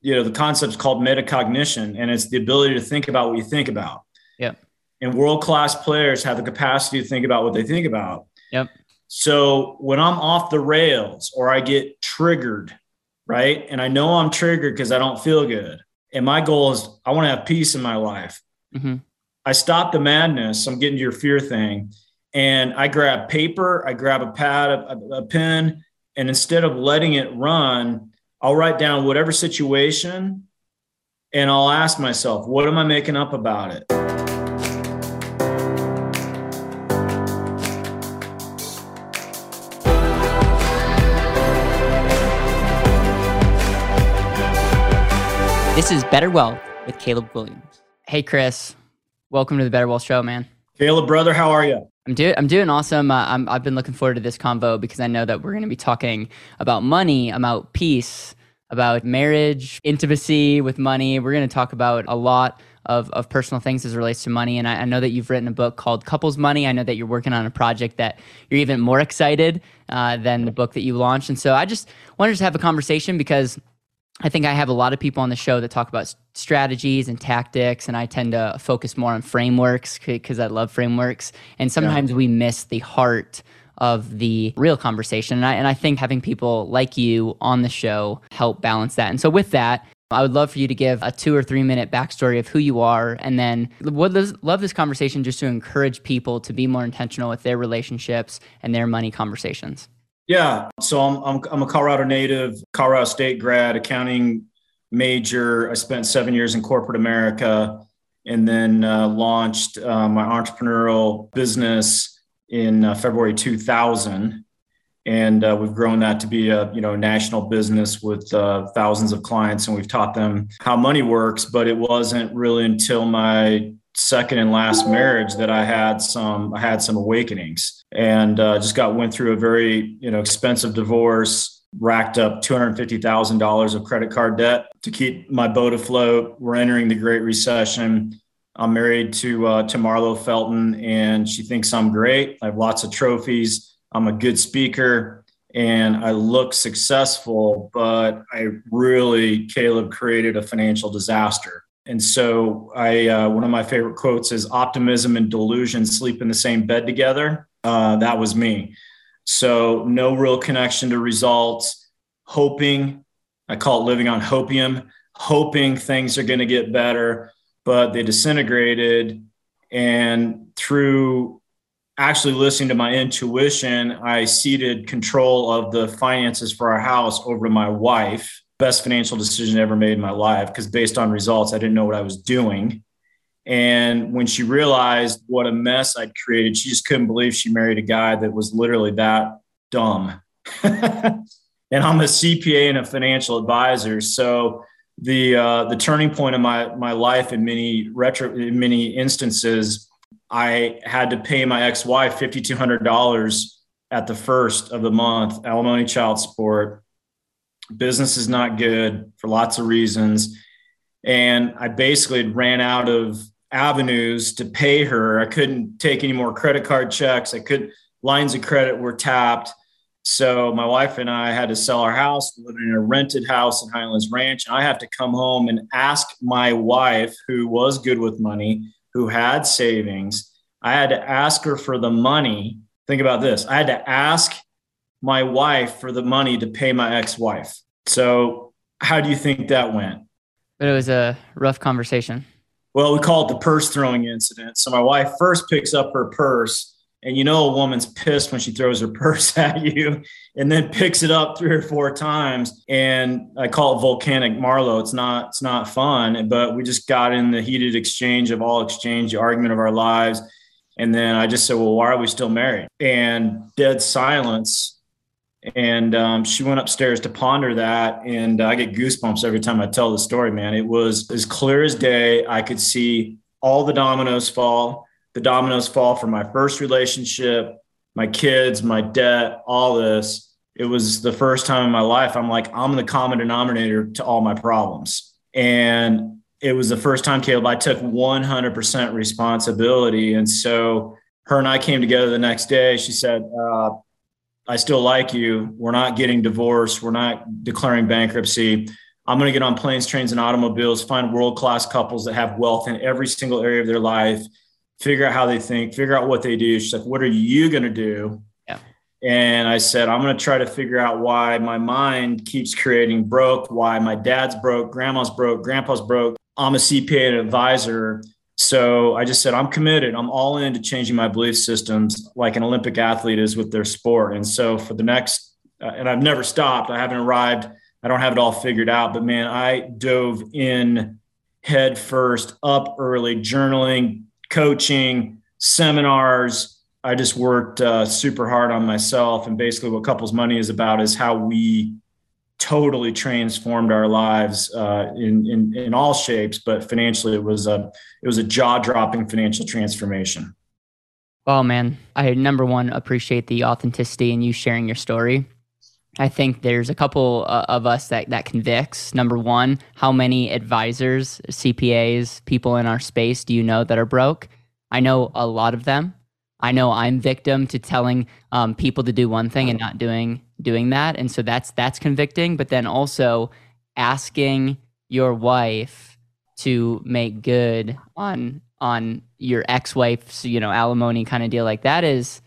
you know, the concept's called metacognition, and it's the ability to think about what you think about. Yep. And world class players have the capacity to think about what they think about. Yep. So when I'm off the rails or I get triggered, right? And I know I'm triggered because I don't feel good. And my goal is I want to have peace in my life. Mm-hmm. I stop the madness. I'm getting to your fear thing. And I grab paper, I grab a pad, a, a pen, and instead of letting it run, I'll write down whatever situation and I'll ask myself, what am I making up about it? This is Better Wealth with Caleb Williams. Hey, Chris. Welcome to the Better Wealth Show, man. Caleb, brother, how are you? I'm doing I'm doing awesome. Uh, I'm, I've been looking forward to this convo because I know that we're going to be talking about money, about peace, about marriage, intimacy with money. We're going to talk about a lot of, of personal things as relates to money. And I, I, know that you've written a book called Couples Money. I know that you're working on a project that you're even more excited uh, than the book that you launched. And so I just wanted to have a conversation because I think I have a lot of people on the show that talk about strategies and tactics, and I tend to focus more on frameworks because I love frameworks. And sometimes yeah. we miss the heart of the real conversation. And I, and I think having people like you on the show help balance that. And so, with that, I would love for you to give a two or three minute backstory of who you are, and then would love this conversation just to encourage people to be more intentional with their relationships and their money conversations. Yeah. So I'm, I'm, I'm a Colorado native, Colorado State grad, accounting major. I spent seven years in corporate America and then uh, launched uh, my entrepreneurial business in uh, February 2000. And uh, we've grown that to be a you know national business with uh, thousands of clients, and we've taught them how money works. But it wasn't really until my second and last marriage that I had some I had some awakenings and uh, just got went through a very you know expensive divorce racked up $250,000 of credit card debt to keep my boat afloat. We're entering the great recession. I'm married to uh, to Marlo Felton and she thinks I'm great. I have lots of trophies. I'm a good speaker and I look successful but I really Caleb created a financial disaster and so, I uh, one of my favorite quotes is "Optimism and delusion sleep in the same bed together." Uh, that was me. So, no real connection to results. Hoping, I call it living on hopium. Hoping things are going to get better, but they disintegrated. And through actually listening to my intuition, I ceded control of the finances for our house over to my wife best financial decision I ever made in my life because based on results, I didn't know what I was doing. And when she realized what a mess I'd created, she just couldn't believe she married a guy that was literally that dumb. and I'm a CPA and a financial advisor. So the uh, the turning point of my my life in many retro in many instances, I had to pay my ex-wife fifty two hundred dollars at the first of the month, alimony, child support, business is not good for lots of reasons. And I basically ran out of avenues to pay her. I couldn't take any more credit card checks. I could lines of credit were tapped. So my wife and I had to sell our house, we living in a rented house in Highlands Ranch. And I have to come home and ask my wife, who was good with money, who had savings. I had to ask her for the money. Think about this. I had to ask my wife for the money to pay my ex-wife. So how do you think that went? But it was a rough conversation. Well, we call it the purse throwing incident. So my wife first picks up her purse, and you know a woman's pissed when she throws her purse at you, and then picks it up three or four times. And I call it volcanic Marlo. It's not it's not fun, but we just got in the heated exchange of all exchange, the argument of our lives. And then I just said, Well, why are we still married? And dead silence and um, she went upstairs to ponder that and i get goosebumps every time i tell the story man. It was as clear as day. I could see all the dominoes fall. The dominoes fall from my first relationship my kids my debt all this. It was the first time in my life i'm like i'm the common denominator to all my problems. And it was the first time caleb i took 100% responsibility. And so her and i came together the next day. She said uh, I still like you. We're not getting divorced. We're not declaring bankruptcy. I'm going to get on planes, trains, and automobiles, find world class couples that have wealth in every single area of their life, figure out how they think, figure out what they do. She's like, What are you going to do? Yeah. And I said, I'm going to try to figure out why my mind keeps creating broke, why my dad's broke, grandma's broke, grandpa's broke. I'm a CPA and advisor. So I just said, I'm committed. I'm all into changing my belief systems like an Olympic athlete is with their sport. And so for the next, uh, and I've never stopped, I haven't arrived, I don't have it all figured out, but man, I dove in head first, up early, journaling, coaching, seminars. I just worked uh, super hard on myself. And basically, what Couples Money is about is how we totally transformed our lives uh, in, in in all shapes. But financially, it was a it was a jaw dropping financial transformation. Well, man, I number one appreciate the authenticity and you sharing your story. I think there's a couple uh, of us that that convicts. Number one, how many advisors, CPAs, people in our space do you know that are broke? I know a lot of them. I know I'm victim to telling um, people to do one thing and not doing doing that, and so that's that's convicting. But then also asking your wife to make good on on your ex-wife's you know alimony kind of deal like that is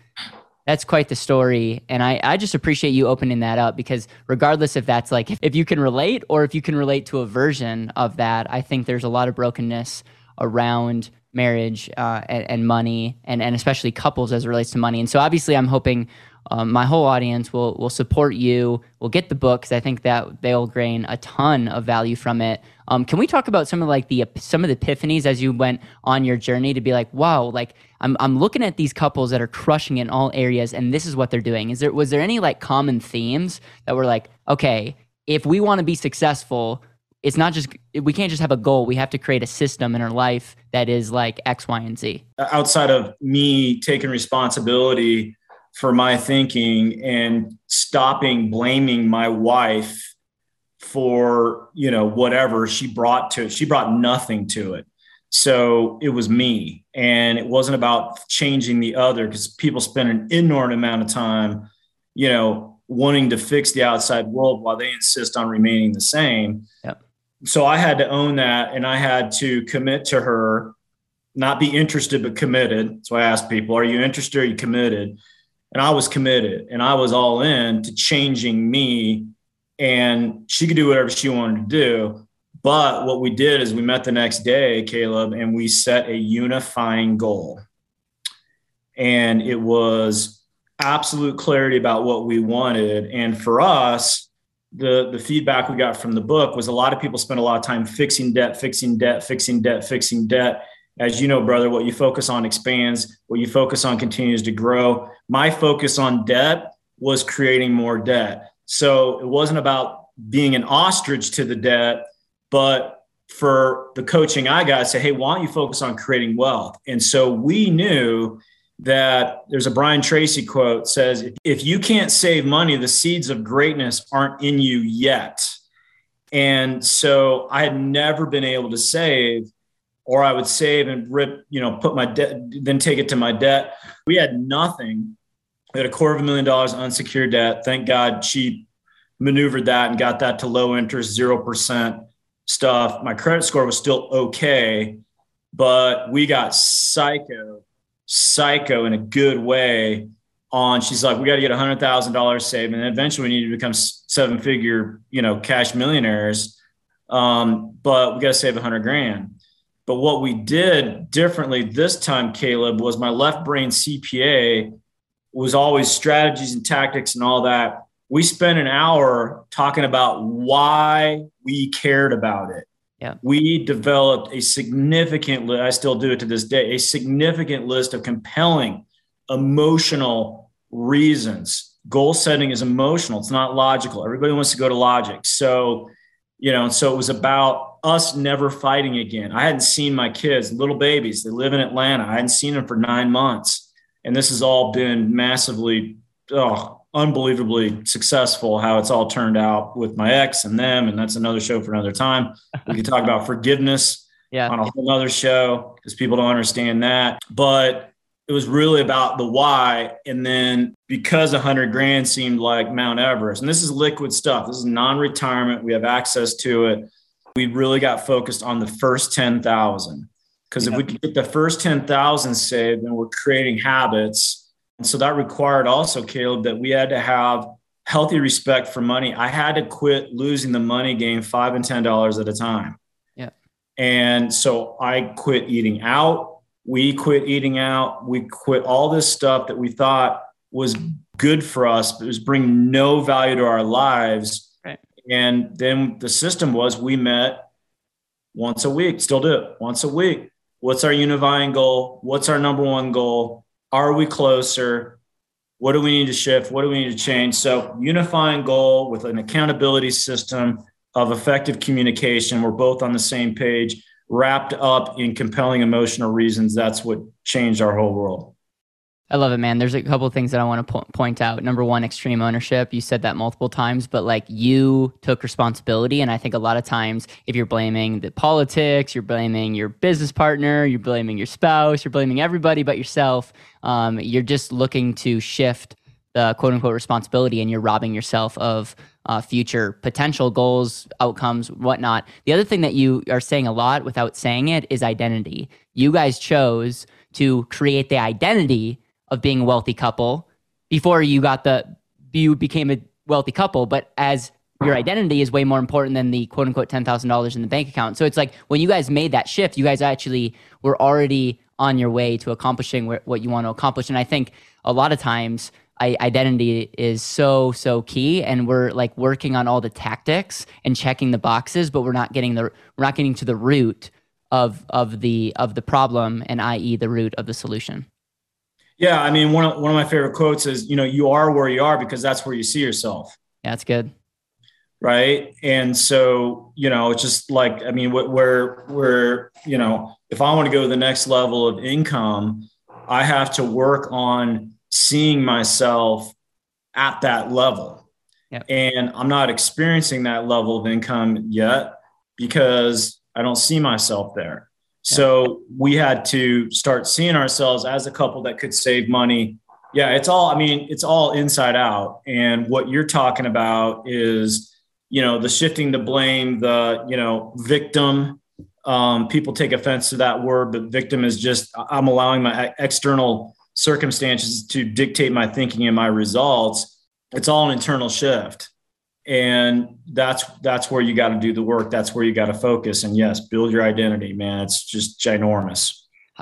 that's quite the story and I, I just appreciate you opening that up because regardless if that's like if you can relate or if you can relate to a version of that i think there's a lot of brokenness around marriage uh, and, and, money and, and especially couples as it relates to money and so obviously i'm hoping um, my whole audience will will support you will get the book because i think that they'll gain a ton of value from it. Um, can we talk about some of like the some of the epiphanies as you went on your journey to be like wow like i'm, I'm looking at these couples that are crushing in all areas and this is what they're doing. Is there was there any like common themes that were like okay if we want to be successful it's not just we can't just have a goal we have to create a system in our life that is like x y and z outside of me taking responsibility for my thinking and stopping blaming my wife for you know whatever she brought to it she brought nothing to it so it was me and it wasn't about changing the other because people spend an inordinate amount of time you know wanting to fix the outside world while they insist on remaining the same yep so I had to own that and I had to commit to her, not be interested, but committed. So I asked people, Are you interested? Are you committed? And I was committed and I was all in to changing me. And she could do whatever she wanted to do. But what we did is we met the next day, Caleb, and we set a unifying goal. And it was absolute clarity about what we wanted. And for us, the the feedback we got from the book was a lot of people spend a lot of time fixing debt, fixing debt, fixing debt, fixing debt. As you know, brother, what you focus on expands, what you focus on continues to grow. My focus on debt was creating more debt. So it wasn't about being an ostrich to the debt, but for the coaching I got, I say, hey, why don't you focus on creating wealth? And so we knew that there's a Brian Tracy quote says, if you can't save money, the seeds of greatness aren't in you yet. And so I had never been able to save, or I would save and rip, you know, put my debt, then take it to my debt. We had nothing. We had a quarter of a million dollars unsecured debt. Thank God she maneuvered that and got that to low interest, 0% stuff. My credit score was still okay, but we got psycho psycho in a good way on she's like we got to get a hundred thousand dollars saved and eventually we need to become seven figure you know cash millionaires um, but we got to save a hundred grand but what we did differently this time caleb was my left brain cpa was always strategies and tactics and all that we spent an hour talking about why we cared about it yeah. We developed a significant list, I still do it to this day, a significant list of compelling emotional reasons. Goal setting is emotional, it's not logical. Everybody wants to go to logic. So, you know, so it was about us never fighting again. I hadn't seen my kids, little babies, they live in Atlanta. I hadn't seen them for nine months. And this has all been massively, oh, unbelievably successful how it's all turned out with my ex and them and that's another show for another time we could talk about forgiveness yeah. on a whole other show because people don't understand that but it was really about the why. And then because a hundred grand seemed like Mount Everest, and this is liquid stuff, this is non-retirement. We have access to it. We really got focused on the first 10,000. Because if we could get the first 10,000 saved, then we're creating habits. And so that required also, Caleb, that we had to have healthy respect for money. I had to quit losing the money game five and ten dollars at a time. Yeah. And so I quit eating out. We quit eating out. We quit all this stuff that we thought was good for us, but it was bringing no value to our lives. And then the system was we met once a week, still do it once a week. What's our unifying goal? What's our number one goal? Are we closer? What do we need to shift? What do we need to change? So, unifying goal with an accountability system of effective communication. We're both on the same page, wrapped up in compelling emotional reasons. That's what changed our whole world. I love it, man. There's a couple things that I want to po- point out. Number one, extreme ownership. You said that multiple times, but like you took responsibility. And I think a lot of times, if you're blaming the politics, you're blaming your business partner, you're blaming your spouse, you're blaming everybody but yourself, um, you're just looking to shift the quote unquote responsibility and you're robbing yourself of uh, future potential goals, outcomes, whatnot. The other thing that you are saying a lot without saying it is identity. You guys chose to create the identity of being a wealthy couple before you got the you became a wealthy couple but as your identity is way more important than the quote unquote $10,000 in the bank account. So it's like when you guys made that shift, you guys actually were already on your way to accomplishing what you want to accomplish. And I think a lot of times identity is so so key and we're like working on all the tactics and checking the boxes but we're not getting the we're not getting to the root of of the of the problem and i.e. the root of the solution. Yeah, I mean, one of, one of my favorite quotes is, you know, you are where you are because that's where you see yourself. Yeah, that's good. Right. And so, you know, it's just like, I mean, where, where, you know, if I want to go to the next level of income, I have to work on seeing myself at that level. Yeah. And I'm not experiencing that level of income yet because I don't see myself there. So we had to start seeing ourselves as a couple that could save money. Yeah, it's all, I mean, it's all inside out. And what you're talking about is, you know, the shifting the blame, the, you know, victim. Um, people take offense to that word, but victim is just, I'm allowing my external circumstances to dictate my thinking and my results. It's all an internal shift and that's that's where you got to do the work. That's where you got to focus. And yes build your identity man. It's just ginormous.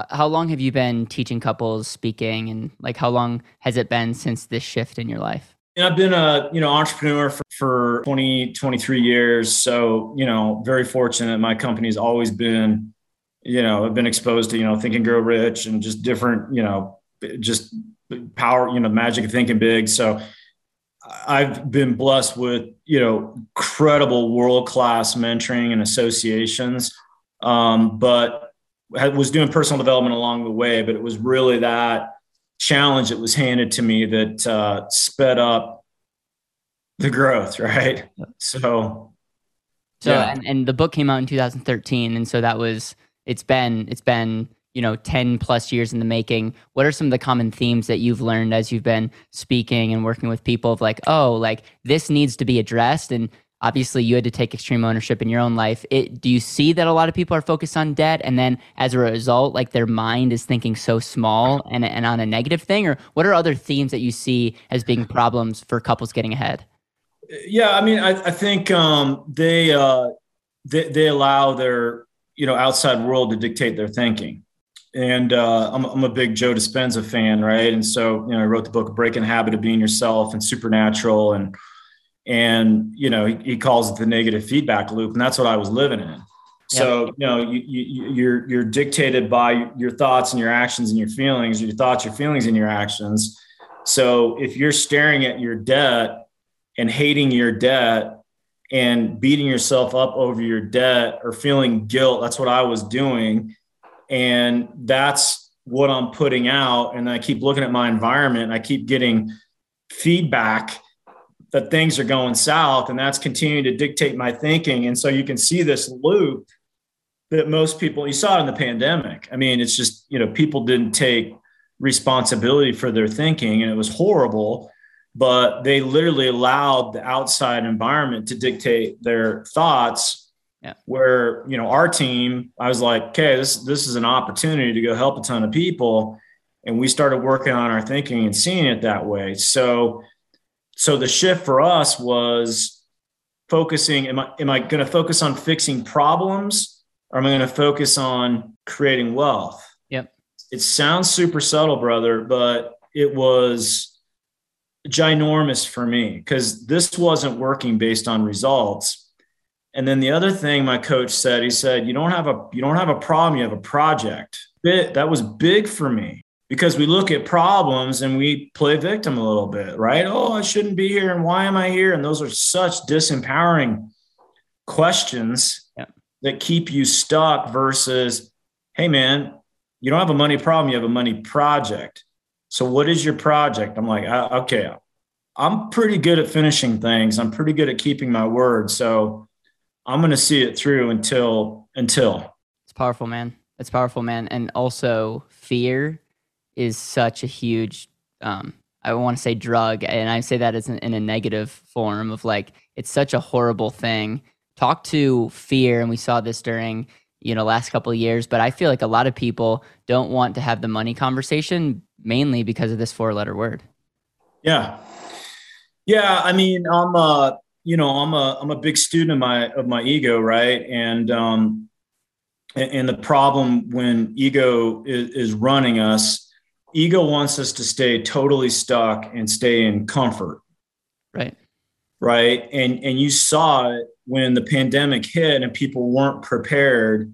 How long have you been teaching couples speaking? And like how long has it been since this shift in your life? And i've been a you know entrepreneur for, for 20 23 years. So you know very fortunate. My company's always been you know i've been exposed to you know think and grow rich and just different you know just power you know magic of thinking big. So I've been blessed with, you know, credible world class mentoring and associations. Um, but I was doing personal development along the way, but it was really that challenge that was handed to me that uh, sped up the growth, right? So, so yeah. and, and the book came out in 2013, and so that was it's been it's been you know 10 plus years in the making what are some of the common themes that you've learned as you've been speaking and working with people of like oh like this needs to be addressed? And obviously you had to take extreme ownership in your own life. It, do you see that a lot of people are focused on debt and then as a result like their mind is thinking so small and, and on a negative thing? Or what are other themes that you see as being problems for couples getting ahead? Yeah i mean i, I think um, they, uh, they they allow their you know outside world to dictate their thinking and uh, I'm, I'm, a big Joe Dispenza fan, right? And so, you know, I wrote the book "Breaking Habit of Being Yourself" and Supernatural, and and you know, he, he, calls it the negative feedback loop, and that's what I was living in. So, you know, you, you, you're you're dictated by your thoughts and your actions and your feelings, your thoughts, your feelings, and your actions. So, if you're staring at your debt and hating your debt and beating yourself up over your debt or feeling guilt, that's what I was doing and that's what I'm putting out. And I keep looking at my environment. I keep getting feedback that things are going south, and that's continuing to dictate my thinking. And so you can see this loop that most people you saw it in the pandemic. I mean, it's just, you know, people didn't take responsibility for their thinking and it was horrible but they literally allowed the outside environment to dictate their thoughts yeah. where you know our team i was like okay this this is an opportunity to go help a ton of people and we started working on our thinking and seeing it that way so so the shift for us was focusing am i am i going to focus on fixing problems or am i going to focus on creating wealth Yep. it sounds super subtle, brother, but it was ginormous for me because this wasn't working based on results. And then the other thing my coach said, he said, "You don't have a you don't have a problem, you have a project." It, that was big for me because we look at problems and we play victim a little bit, right? Oh, I shouldn't be here and why am I here? And those are such disempowering questions yeah. that keep you stuck versus, hey man, you don't have a money problem, you have a money project. So, what is your project? I'm like, uh, okay, I'm pretty good at finishing things. I'm pretty good at keeping my word. So, I'm going to see it through until until. It's powerful, man. It's powerful, man. And also, fear is such a huge. Um, I want to say drug, and I say that as in, in a negative form of like it's such a horrible thing. Talk to fear, and we saw this during you know last couple of years but i feel like a lot of people don't want to have the money conversation mainly because of this four letter word yeah yeah i mean i'm a you know i'm a i'm a big student of my of my ego right? And um and the problem when ego is, is running us ego wants us to stay totally stuck and stay in comfort. Right. Right? And and you saw it when the pandemic hit and people weren't prepared,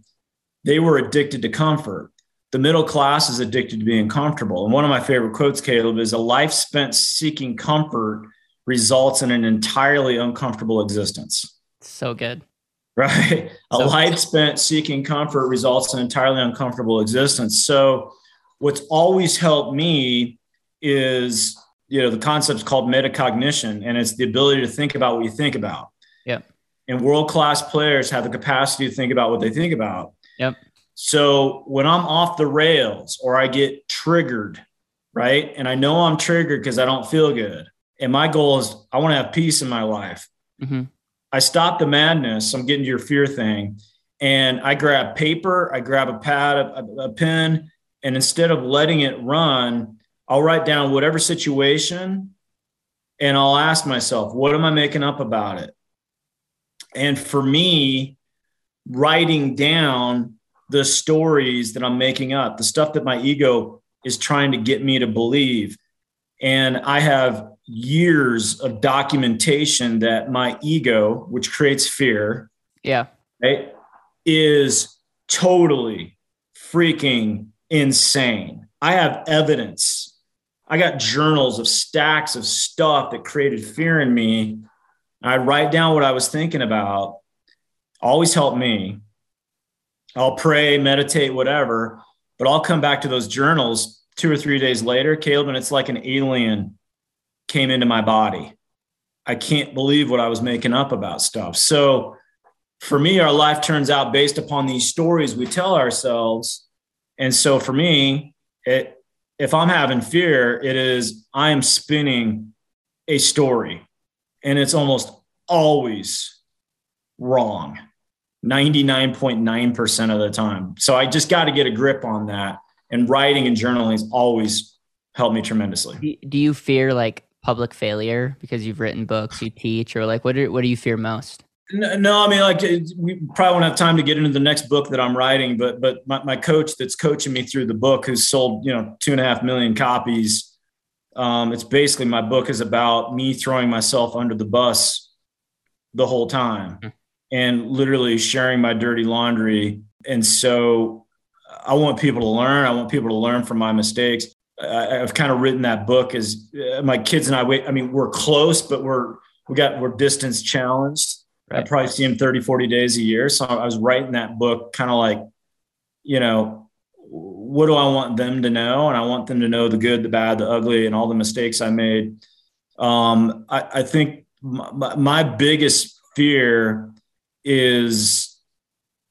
they were addicted to comfort. The middle class is addicted to being comfortable. And one of my favorite quotes, Caleb, is a life spent seeking comfort results in an entirely uncomfortable existence. So good. Right. So a life spent seeking comfort results in an entirely uncomfortable existence. So, what's always helped me is, you know, the concept's called metacognition, and it's the ability to think about what you think about. Yeah and world class players have the capacity to think about what they think about. Yep. So when I'm off the rails or I get triggered, right? And I know I'm triggered because I don't feel good. And my goal is I want to have peace in my life. Mm-hmm. I stop the madness. I'm getting to your fear thing. And I grab paper, I grab a pad, a, a pen, and instead of letting it run, I'll write down whatever situation and I'll ask myself, what am I making up about it? And for me, writing down the stories that I'm making up, the stuff that my ego is trying to get me to believe. And I have years of documentation that my ego, which creates fear, yeah, right, is totally freaking insane. I have evidence. I got journals of stacks of stuff that created fear in me I'd write down what I was thinking about. Always help me. I'll pray, meditate, whatever, but I'll come back to those journals two or three days later, Caleb, and it's like an alien came into my body. I can't believe what I was making up about stuff. So for me, our life turns out based upon these stories we tell ourselves. And so for me, it, if I'm having fear, it is I am spinning a story and it's almost always wrong 99.9% of the time. So I just got to get a grip on that. And writing and journaling has always helped me tremendously. Do you fear like public failure because you've written books, you teach, or like what do, what do you fear most? No, I mean, like we probably won't have time to get into the next book that I'm writing, but but my, my coach that's coaching me through the book, who's sold you know two and a half million copies, um, it's basically my book is about me throwing myself under the bus the whole time mm-hmm. and literally sharing my dirty laundry. And so I want people to learn. I want people to learn from my mistakes. I, have kind of written that book as uh, my kids and I wait. I mean, we're close, but we're, we got, we're distance challenged. Right. I probably see him 30, 40 days a year. So I was writing that book kind of like, you know, what do I want them to know? And I want them to know the good, the bad, the ugly, and all the mistakes I made. Um, I, I, think my, my biggest fear is,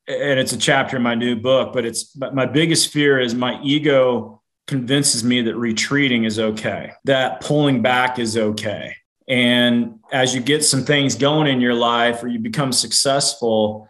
and it's a chapter in my new book, but it's my biggest fear is my ego convinces me that retreating is okay, that pulling back is okay. And as you get some things going in your life or you become successful,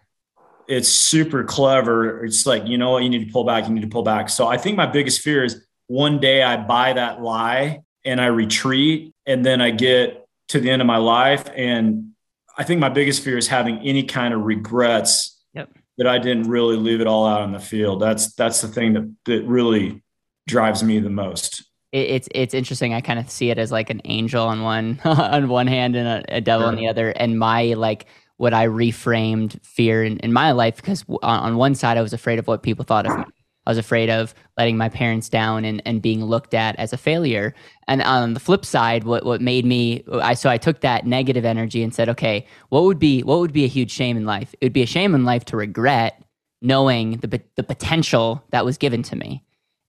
it's super clever. It's like, you know what, you need to pull back, you need to pull back. So I think my biggest fear is one day I buy that lie and I retreat and then I get to the end of my life. And I think my biggest fear is having any kind of regrets yep. that I didn't really leave it all out on the field. That's that's the thing that that really drives me the most. it's it's interesting. I kind of see it as like an angel on one on one hand and a, a devil sure. on the other. And my like what I reframed fear in, in my life because on, on one side I was afraid of what people thought of me. I was afraid of letting my parents down and, and being looked at as a failure. And on the flip side, what, what made me I so I took that negative energy and said, okay, what would be what would be a huge shame in life? It would be a shame in life to regret knowing the the potential that was given to me.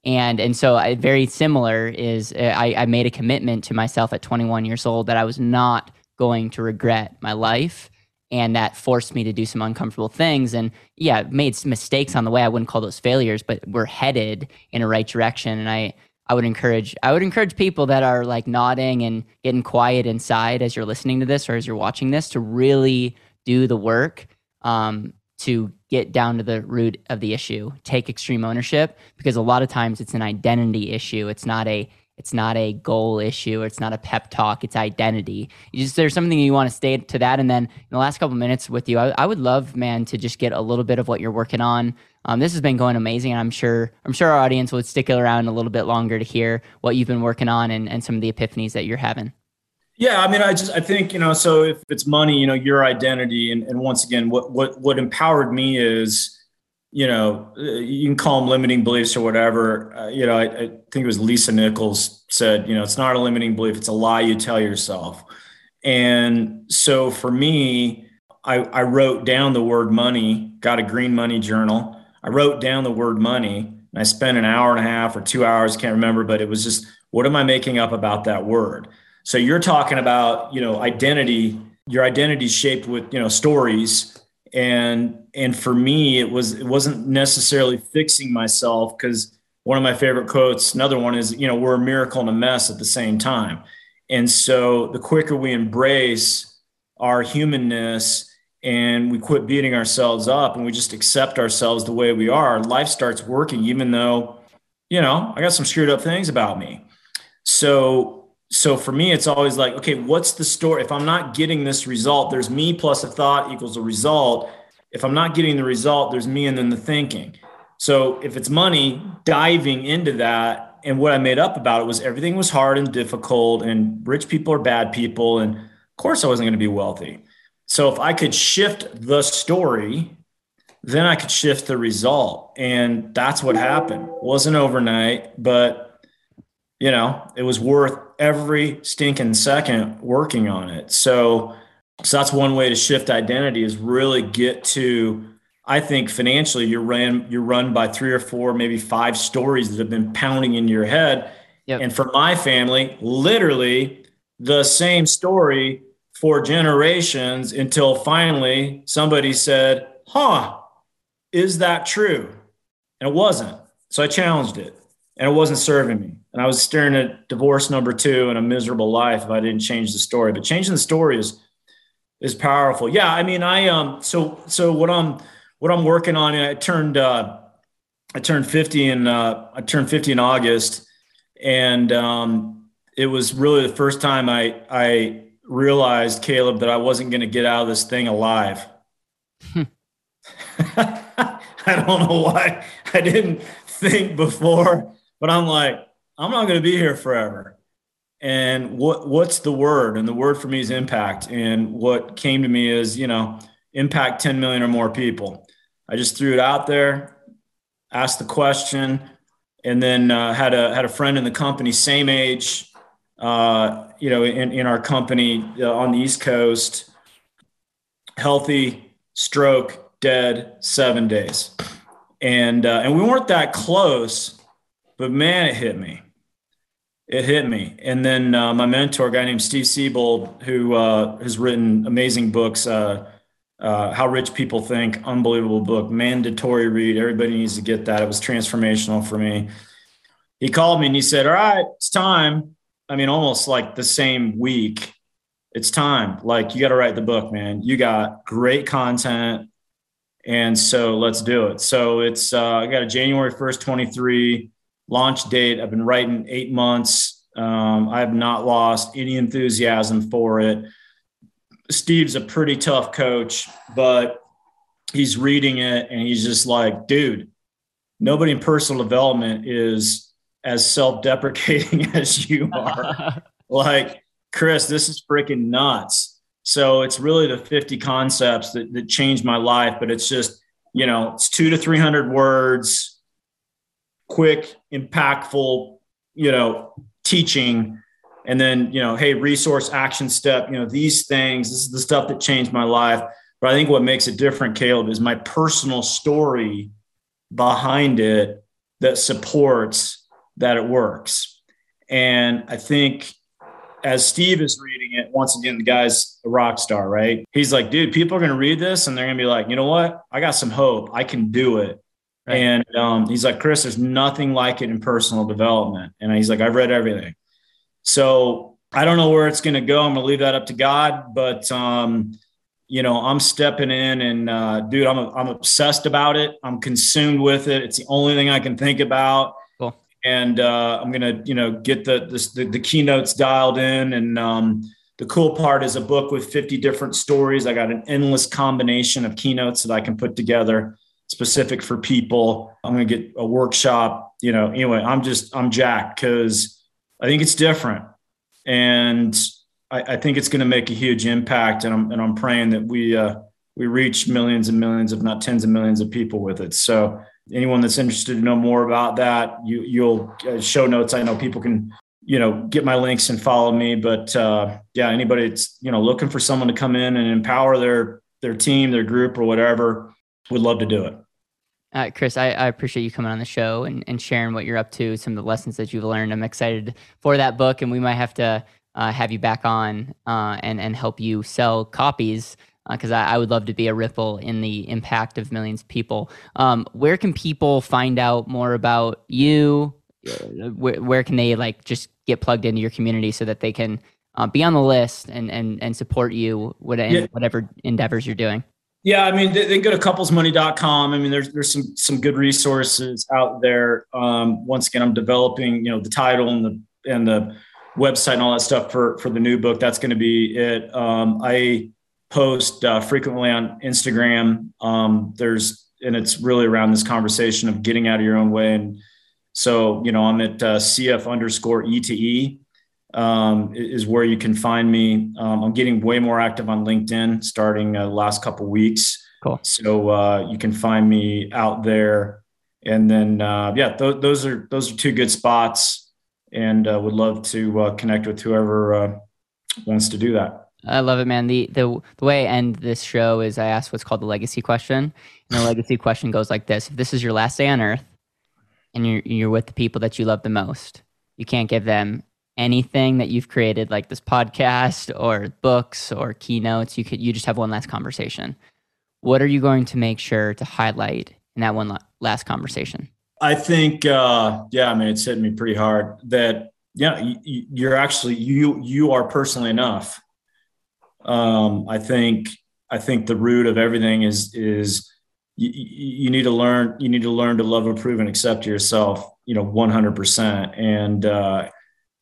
And and so I, very similar is uh, I, I made a commitment to myself at 21 years old that I was not going to regret my life. And that forced me to do some uncomfortable things. And yeah made mistakes on the way. I wouldn't call those failures but we're headed in a right direction. And i i would encourage i would encourage people that are like nodding and getting quiet inside as you're listening to this or as you're watching this to really do the work. Um, to get down to the root of the issue take extreme ownership because a lot of times it's an identity issue it's not a it's not a goal issue. It's not a pep talk. It's identity. You just there's something you want to stay to that. And then in the last couple minutes with you, I, I, would love, man, to just get a little bit of what you're working on. Um, this has been going amazing, and I'm sure I'm sure our audience would stick around a little bit longer to hear what you've been working on and, and some of the epiphanies that you're having. Yeah, I mean, I just I think you know, so if it's money, you know, your identity, and, and once again, what what what empowered me is you know, you can call them limiting beliefs or whatever. Uh, you know, I, I, think it was Lisa Nichols said, you know, it's not a limiting belief, it's a lie you tell yourself. And so for me, I, I wrote down the word money, got a green money journal. I wrote down the word money and I spent an hour and a half or two hours, can't remember, but it was just, what am I making up about that word? So you're talking about, you know, identity, your identity is shaped with, you know, stories. And and for me it was it wasn't necessarily fixing myself because one of my favorite quotes another one is you know we're a miracle and a mess at the same time. And so the quicker we embrace our humanness and we quit beating ourselves up and we just accept ourselves the way we are life starts working even though you know i got some screwed up things about me. So so for me, it's always like, okay, what's the story? If I'm not getting this result, there's me plus a thought equals a result. If I'm not getting the result, there's me and then the thinking. So if it's money, diving into that, and what I made up about it was everything was hard and difficult, and rich people are bad people. And of course, I wasn't going to be wealthy. So if I could shift the story, then I could shift the result. And that's what happened. It wasn't overnight, but you know, it was worth every stinking second working on it. So, so that's one way to shift identity is really get to. I think financially, you're ran you're run by three or four, maybe five stories that have been pounding in your head. Yep. And for my family, literally the same story for generations until finally somebody said, "Huh, is that true?" And it wasn't. So I challenged it, and it wasn't serving me and I was staring at divorce number two and a miserable life if I didn't change the story. But changing the story is is powerful. Yeah, I mean, I um, so so what I'm what I'm working on. I turned uh, I turned 50 in uh, I turned 50 in August, and um, it was really the first time I I realized Caleb that I wasn't going to get out of this thing alive. I don't know why I didn't think before, but I'm like, I'm not going to be here forever. And what what's the word? And the word for me is impact. And what came to me is, you know, impact 10 million or more people. I just threw it out there, asked the question, and then uh, had a had a friend in the company, same age, uh, you know, in, in our company uh, on the East Coast, healthy, stroke, dead, seven days, and uh, and we weren't that close, but man, it hit me it hit me. And then uh, my mentor, a guy named Steve Siebold, who uh, has written amazing books, uh, uh, How Rich People Think, unbelievable book, mandatory read. Everybody needs to get that. It was transformational for me. he called me and he said, All right, it's time. I mean, almost like the same week. It's time. Like, you got to write the book, man. You got great content. And so let's do it. So it's, uh, I got a January 1st, 23 launch date. I've been writing eight months. Um, I have not lost any enthusiasm for it. Steve's a pretty tough coach, but he's reading it and he's just like, dude, nobody in personal development is as self-deprecating as you are. like, Chris, this is freaking nuts. So it's really the 50 concepts that, that changed my life, but it's just, you know, it's two to 300 words, quick, impactful, you know, teaching. And then, you know, hey, resource action step, you know, these things, this is the stuff that changed my life. But I think what makes it different, Caleb, is my personal story behind it that supports that it works. And I think as Steve is reading it, once again, the guy's a rock star, right? He's like, dude, people are going to read this and they're going to be like, you know what? I got some hope. I can do it. Right. And um, he's like, Chris, there's nothing like it in personal development. And he's like, I've read everything. So I don't know where it's going to go. I'm going to leave that up to God. But um, you know, I'm stepping in and, uh, dude, I'm, I'm obsessed about it. I'm consumed with it. It's the only thing I can think about. Cool. And uh, I'm going to, you know, get the, the, the, keynotes dialed in. And um, the cool part is a book with 50 different stories. I got an endless combination of keynotes that I can put together specific for people. I'm going to get a workshop, you know, anyway, I'm just, I'm jacked because I think it's different. And I, I think it's going to make a huge impact, and I'm and I'm praying that we uh, we reach millions and millions, if not tens of millions, of people with it. So anyone that's interested to know more about that, you you'll uh, show notes. I know people can you know get my links and follow me, but uh, yeah, anybody that's you know looking for someone to come in and empower their their team, their group, or whatever, would love to do it. Uh, Chris, I, I, appreciate you coming on the show and, and sharing what you're up to, some of the lessons that you've learned. I'm excited for that book, and we might have to uh, have you back on uh, and and help you sell copies because uh, I, I, would love to be a ripple in the impact of millions of people. Um, where can people find out more about you? Uh, where, where can they like just get plugged into your community so that they can uh, be on the list and and and support you yeah. whatever endeavors you're doing? Yeah, I mean, they, they go to couplesmoney.com. I mean, there's there's some some good resources out there. Um, once again, I'm developing, you know, the title and the and the website and all that stuff for for the new book. That's going to be it. Um, I post uh, frequently on Instagram. Um, there's and it's really around this conversation of getting out of your own way. And so, you know, I'm at uh, CF underscore E to E um, is where you can find me. Um, I'm getting way more active on LinkedIn starting uh, last couple weeks. Cool. So uh, you can find me out there. And then, uh, yeah, th- those are those are two good spots and uh, would love to uh, connect with whoever uh, wants to do that. I love it, man. The, the the way I end this show is I ask what's called the legacy question, and the legacy question goes like this: If this is your last day on Earth, and you're you're with the people that you love the most, you can't give them anything that you've created, like this podcast or books or keynotes. You could you just have one last conversation. What are you going to make sure to highlight in that one last conversation? I think, uh, yeah, I mean, it's hitting me pretty hard that, yeah, you, you're actually, you, you are personally enough. Um, I think, I think the root of everything is, is you, you need to learn, you need to learn to love, approve, and accept yourself, you know, 100%. And, uh,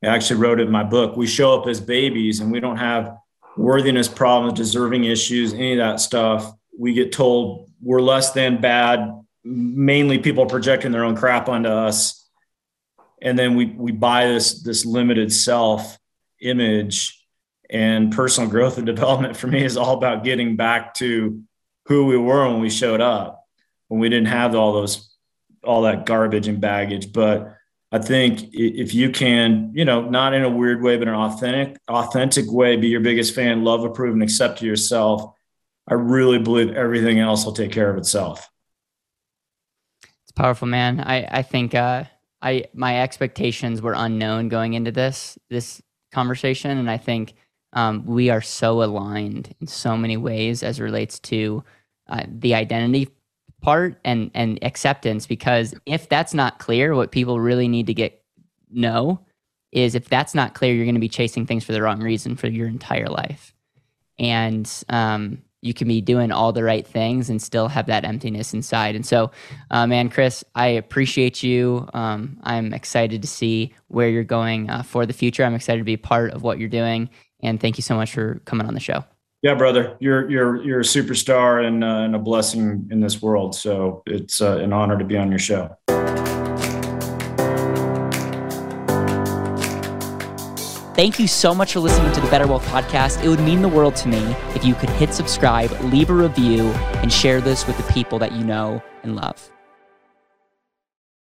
I actually wrote it in my book. We show up as babies and we don't have worthiness problems, deserving issues, any of that stuff. We get told we're less than bad, mainly people projecting their own crap onto us and then we we buy this this limited self image and personal growth and development for me is all about getting back to who we were when we showed up when we didn't have all those all that garbage and baggage but i think if you can you know not in a weird way but an authentic authentic way be your biggest fan love approve and accept yourself i really believe everything else will take care of itself It's powerful, man. I I think uh, I my expectations were unknown going into this this conversation, and I think um, we are so aligned in so many ways as relates to uh, the identity part and and acceptance. Because if that's not clear, what people really need to get know is if that's not clear, you're going to be chasing things for the wrong reason for your entire life. And um, you can be doing all the right things and still have that emptiness inside. And so, uh, man, Chris, I appreciate you. Um, I'm excited to see where you're going uh, for the future. I'm excited to be part of what you're doing. And thank you so much for coming on the show. Yeah, brother, you're you're you're a superstar and, uh, and a blessing in this world. So it's uh, an honor to be on your show. Thank you so much for listening to the Better Wealth Podcast. It would mean the world to me if you could hit subscribe, leave a review, and share this with the people that you know and love.